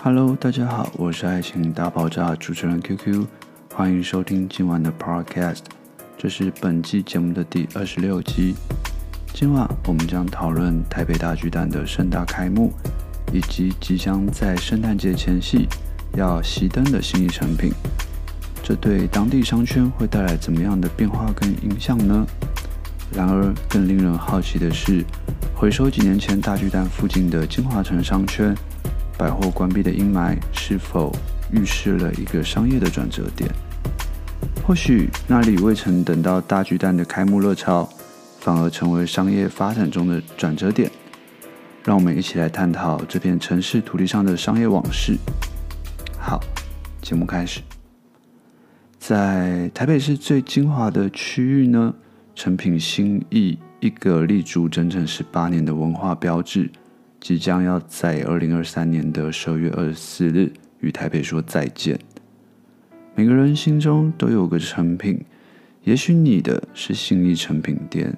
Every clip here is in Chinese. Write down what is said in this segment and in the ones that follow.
Hello，大家好，我是爱情大爆炸主持人 QQ，欢迎收听今晚的 Podcast，这是本季节目的第二十六集。今晚我们将讨论台北大巨蛋的盛大开幕，以及即将在圣诞节前夕要熄灯的信义诚品，这对当地商圈会带来怎么样的变化跟影响呢？然而，更令人好奇的是，回首几年前大巨蛋附近的京华城商圈，百货关闭的阴霾是否预示了一个商业的转折点？或许那里未曾等到大巨蛋的开幕热潮。反而成为商业发展中的转折点，让我们一起来探讨这片城市土地上的商业往事。好，节目开始。在台北市最精华的区域呢，诚品新义一个立足整整十八年的文化标志，即将要在二零二三年的十二月二十四日与台北说再见。每个人心中都有个成品，也许你的是信义成品店。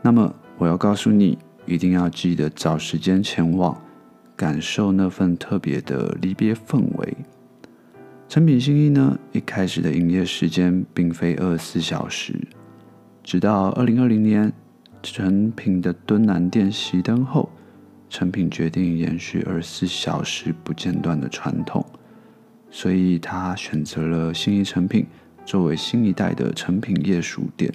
那么我要告诉你，一定要记得找时间前往，感受那份特别的离别氛围。成品信义呢，一开始的营业时间并非二十四小时，直到二零二零年，成品的敦南店熄灯后，诚品决定延续二十四小时不间断的传统，所以他选择了新一诚品作为新一代的诚品夜书店。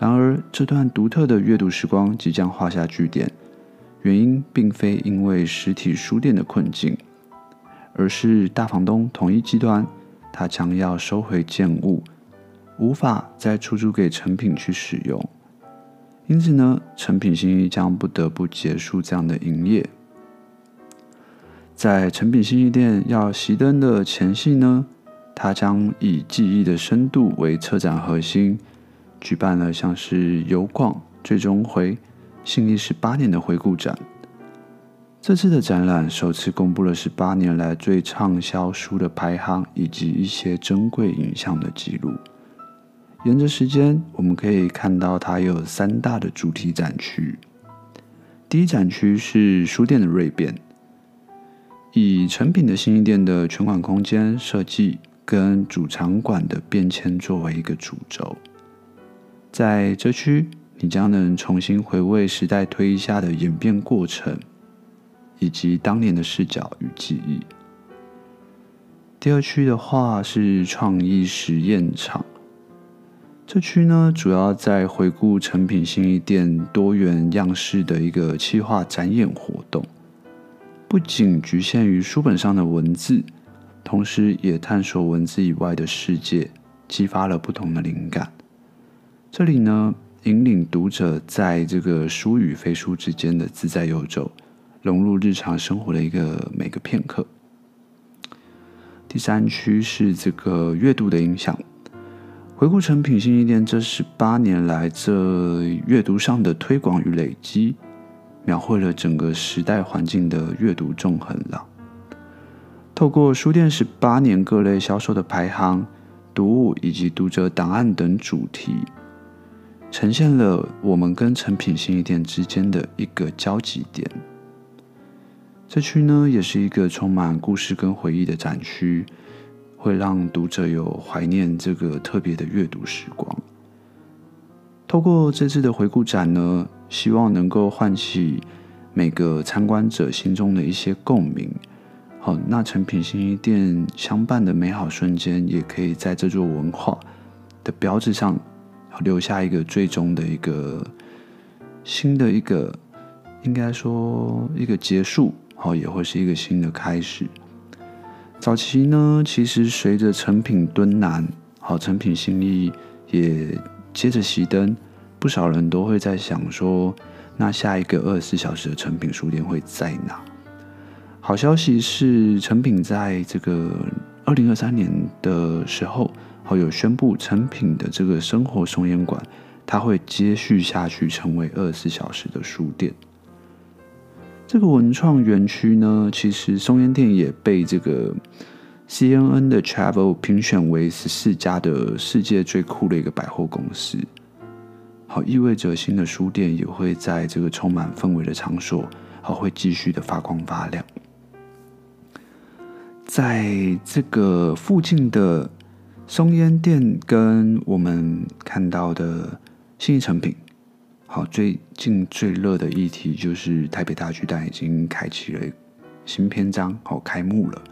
然而，这段独特的阅读时光即将画下句点。原因并非因为实体书店的困境，而是大房东统一集团，他将要收回建物，无法再出租给诚品去使用。因此呢，诚品新义将不得不结束这样的营业。在诚品新义店要熄灯的前夕呢，他将以记忆的深度为策展核心。举办了像是游逛、最终回、信义十八年的回顾展。这次的展览首次公布了十八年来最畅销书的排行，以及一些珍贵影像的记录。沿着时间，我们可以看到它有三大的主题展区。第一展区是书店的锐变，以成品的新义店的全馆空间设计跟主场馆的变迁作为一个主轴。在这区，你将能重新回味时代推移下的演变过程，以及当年的视角与记忆。第二区的话是创意实验场，这区呢主要在回顾成品新义店多元样式的一个企划展演活动，不仅局限于书本上的文字，同时也探索文字以外的世界，激发了不同的灵感。这里呢，引领读者在这个书与非书之间的自在游走，融入日常生活的一个每个片刻。第三区是这个阅读的影响，回顾成品新义店这十八年来这阅读上的推广与累积，描绘了整个时代环境的阅读纵横廊。透过书店十八年各类销售的排行、读物以及读者档案等主题。呈现了我们跟成品新义店之间的一个交集点。这区呢，也是一个充满故事跟回忆的展区，会让读者有怀念这个特别的阅读时光。透过这次的回顾展呢，希望能够唤起每个参观者心中的一些共鸣。好，那诚品新一店相伴的美好瞬间，也可以在这座文化的标志上。留下一个最终的一个新的一个，应该说一个结束，好，也会是一个新的开始。早期呢，其实随着成品敦南，好，成品信义也接着熄灯，不少人都会在想说，那下一个二十四小时的成品书店会在哪？好消息是，成品在这个二零二三年的时候。好，有宣布成品的这个生活松烟馆，它会接续下去，成为二十四小时的书店。这个文创园区呢，其实松烟店也被这个 CNN 的 Travel 评选为十四家的世界最酷的一个百货公司。好，意味着新的书店也会在这个充满氛围的场所，好，会继续的发光发亮。在这个附近的松烟店，跟我们看到的新艺成品，好，最近最热的议题就是台北大巨蛋已经开启了新篇章，好，开幕了。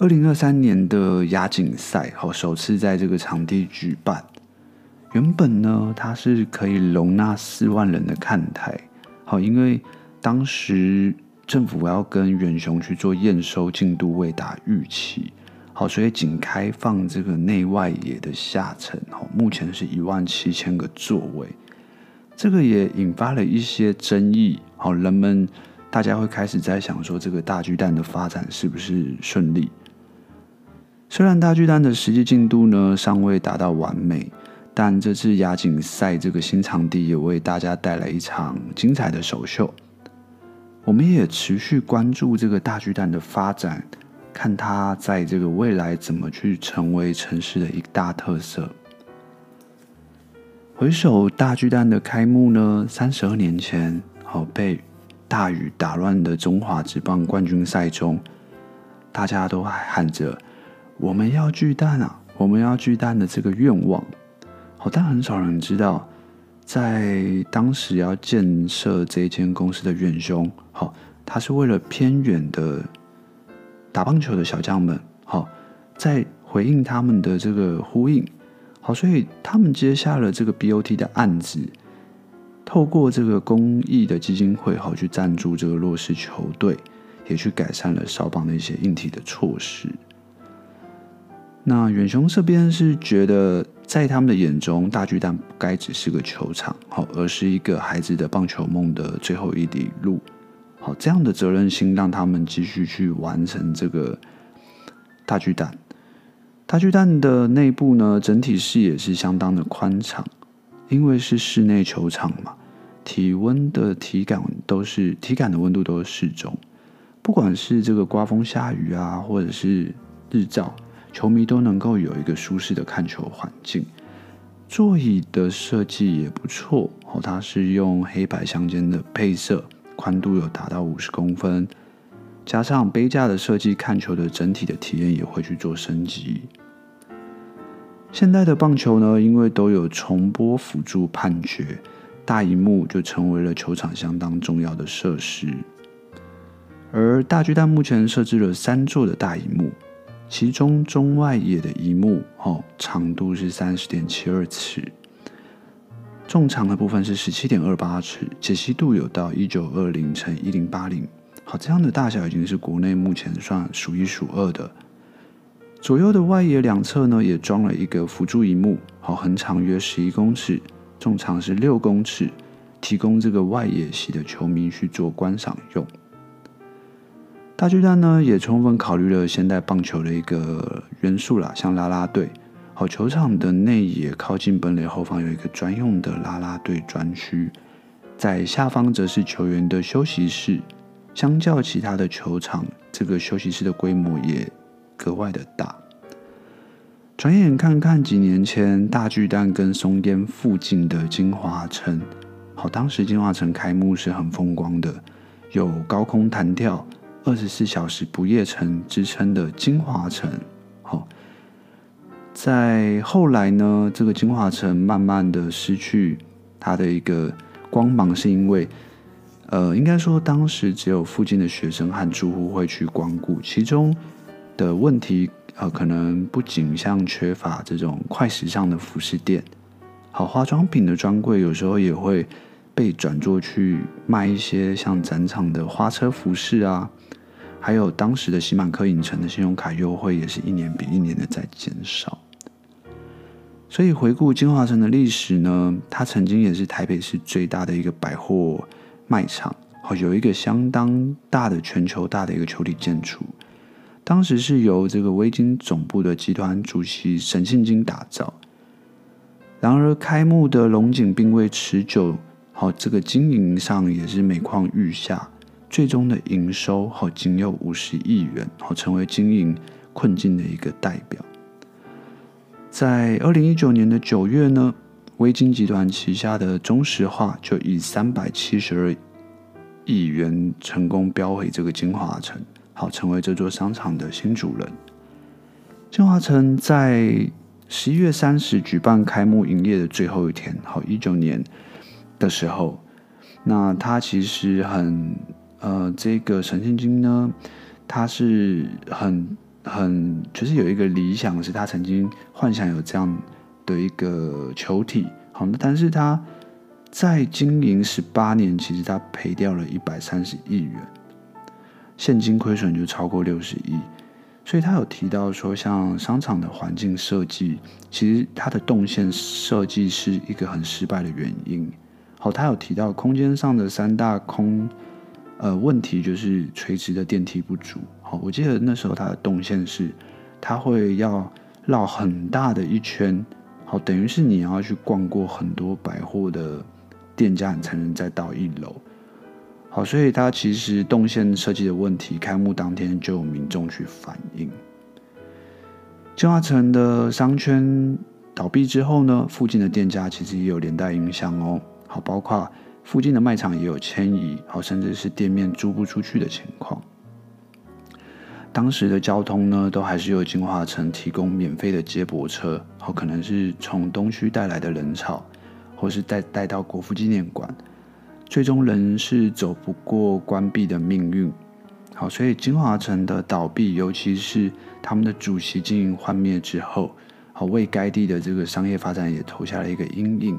二零二三年的亚锦赛，好，首次在这个场地举办。原本呢，它是可以容纳四万人的看台，好，因为当时政府要跟远雄去做验收进度未达预期，好，所以仅开放这个内外野的下层，好，目前是一万七千个座位，这个也引发了一些争议，好，人们大家会开始在想说，这个大巨蛋的发展是不是顺利？虽然大巨蛋的实际进度呢尚未达到完美，但这次亚锦赛这个新场地也为大家带来一场精彩的首秀。我们也持续关注这个大巨蛋的发展，看它在这个未来怎么去成为城市的一大特色。回首大巨蛋的开幕呢，三十二年前，好被大雨打乱的中华职棒冠军赛中，大家都还喊着。我们要巨蛋啊！我们要巨蛋的这个愿望，好，但很少人知道，在当时要建设这间公司的远凶，好，他是为了偏远的打棒球的小将们，好，在回应他们的这个呼应，好，所以他们接下了这个 BOT 的案子，透过这个公益的基金会，好，去赞助这个弱势球队，也去改善了少棒的一些硬体的措施。那远雄这边是觉得，在他们的眼中，大巨蛋不该只是个球场，好，而是一个孩子的棒球梦的最后一里路，好，这样的责任心让他们继续去完成这个大巨蛋。大巨蛋的内部呢，整体视野是相当的宽敞，因为是室内球场嘛，体温的体感都是体感的温度都是适中，不管是这个刮风下雨啊，或者是日照。球迷都能够有一个舒适的看球环境，座椅的设计也不错哦。它是用黑白相间的配色，宽度有达到五十公分，加上杯架的设计，看球的整体的体验也会去做升级。现代的棒球呢，因为都有重播辅助判决，大荧幕就成为了球场相当重要的设施。而大巨蛋目前设置了三座的大荧幕。其中中外野的荧幕，哦，长度是三十点七二尺，纵长的部分是十七点二八尺，解析度有到一九二零乘一零八零，好，这样的大小已经是国内目前算数一数二的。左右的外野两侧呢，也装了一个辅助荧幕，好，横长约十一公尺，纵长是六公尺，提供这个外野席的球迷去做观赏用。大巨蛋呢，也充分考虑了现代棒球的一个元素啦，像啦啦队。好，球场的内野靠近本垒后方有一个专用的啦啦队专区，在下方则是球员的休息室。相较其他的球场，这个休息室的规模也格外的大。转眼看看几年前大巨蛋跟松烟附近的金华城，好，当时金华城开幕是很风光的，有高空弹跳。二十四小时不夜城之称的金华城，好，在后来呢，这个金华城慢慢的失去它的一个光芒，是因为，呃，应该说当时只有附近的学生和住户会去光顾，其中的问题，呃，可能不仅像缺乏这种快时尚的服饰店，好，化妆品的专柜有时候也会被转做去卖一些像展场的花车服饰啊。还有当时的喜满客影城的信用卡优惠也是一年比一年的在减少，所以回顾金华城的历史呢，它曾经也是台北市最大的一个百货卖场，好，有一个相当大的全球大的一个球体建筑，当时是由这个威金总部的集团主席沈庆金打造，然而开幕的龙井并未持久，好，这个经营上也是每况愈下。最终的营收好仅有五十亿元，好成为经营困境的一个代表。在二零一九年的九月呢，威金集团旗下的中石化就以三百七十二亿元成功标回这个金华城，好成为这座商场的新主人。金华城在十一月三十举办开幕营业的最后一天，好一九年的时候，那他其实很呃，这个神庆金呢，他是很很就是有一个理想，是他曾经幻想有这样的一个球体，好，那但是他在经营十八年，其实他赔掉了一百三十亿元，现金亏损就超过六十亿。所以他有提到说，像商场的环境设计，其实它的动线设计是一个很失败的原因。好，他有提到空间上的三大空呃问题，就是垂直的电梯不足。好，我记得那时候它的动线是，它会要绕很大的一圈，好，等于是你要去逛过很多百货的店家，你才能再到一楼。好，所以它其实动线设计的问题，开幕当天就有民众去反映。京华城的商圈倒闭之后呢，附近的店家其实也有连带影响哦。好，包括附近的卖场也有迁移，好，甚至是店面租不出去的情况。当时的交通呢，都还是由京华城提供免费的接驳车，好，可能是从东区带来的人潮，或是带带到国父纪念馆。最终仍是走不过关闭的命运。好，所以金华城的倒闭，尤其是他们的主席经营幻灭之后，好，为该地的这个商业发展也投下了一个阴影。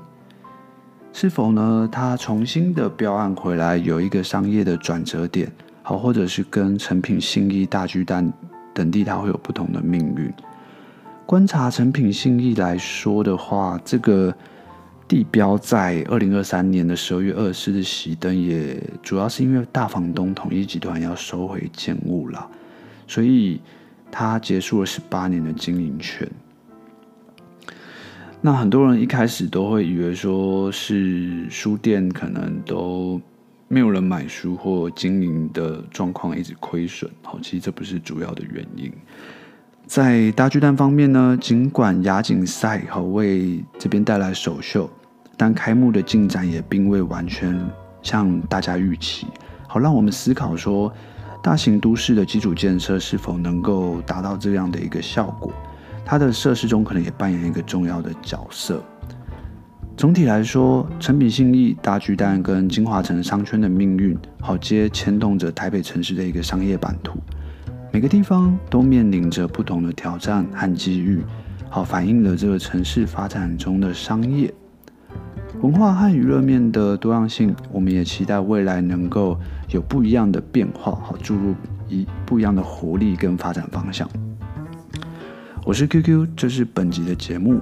是否呢？他重新的标案回来，有一个商业的转折点，好，或者是跟成品、信义、大巨蛋等地，它会有不同的命运。观察成品、信义来说的话，这个。地标在二零二三年的十二月二十四日熄灯，也主要是因为大房东统一集团要收回建物了，所以他结束了十八年的经营权。那很多人一开始都会以为说是书店可能都没有人买书，或经营的状况一直亏损。好，其实这不是主要的原因。在大巨蛋方面呢，尽管亚锦赛好为这边带来首秀。但开幕的进展也并未完全像大家预期，好，让我们思考说，大型都市的基础建设是否能够达到这样的一个效果？它的设施中可能也扮演一个重要的角色。总体来说，诚品信义、大巨蛋跟金华城商圈的命运，好，皆牵动着台北城市的一个商业版图。每个地方都面临着不同的挑战和机遇，好，反映了这个城市发展中的商业。文化和娱乐面的多样性，我们也期待未来能够有不一样的变化，好注入一不一样的活力跟发展方向。我是 QQ，这是本集的节目，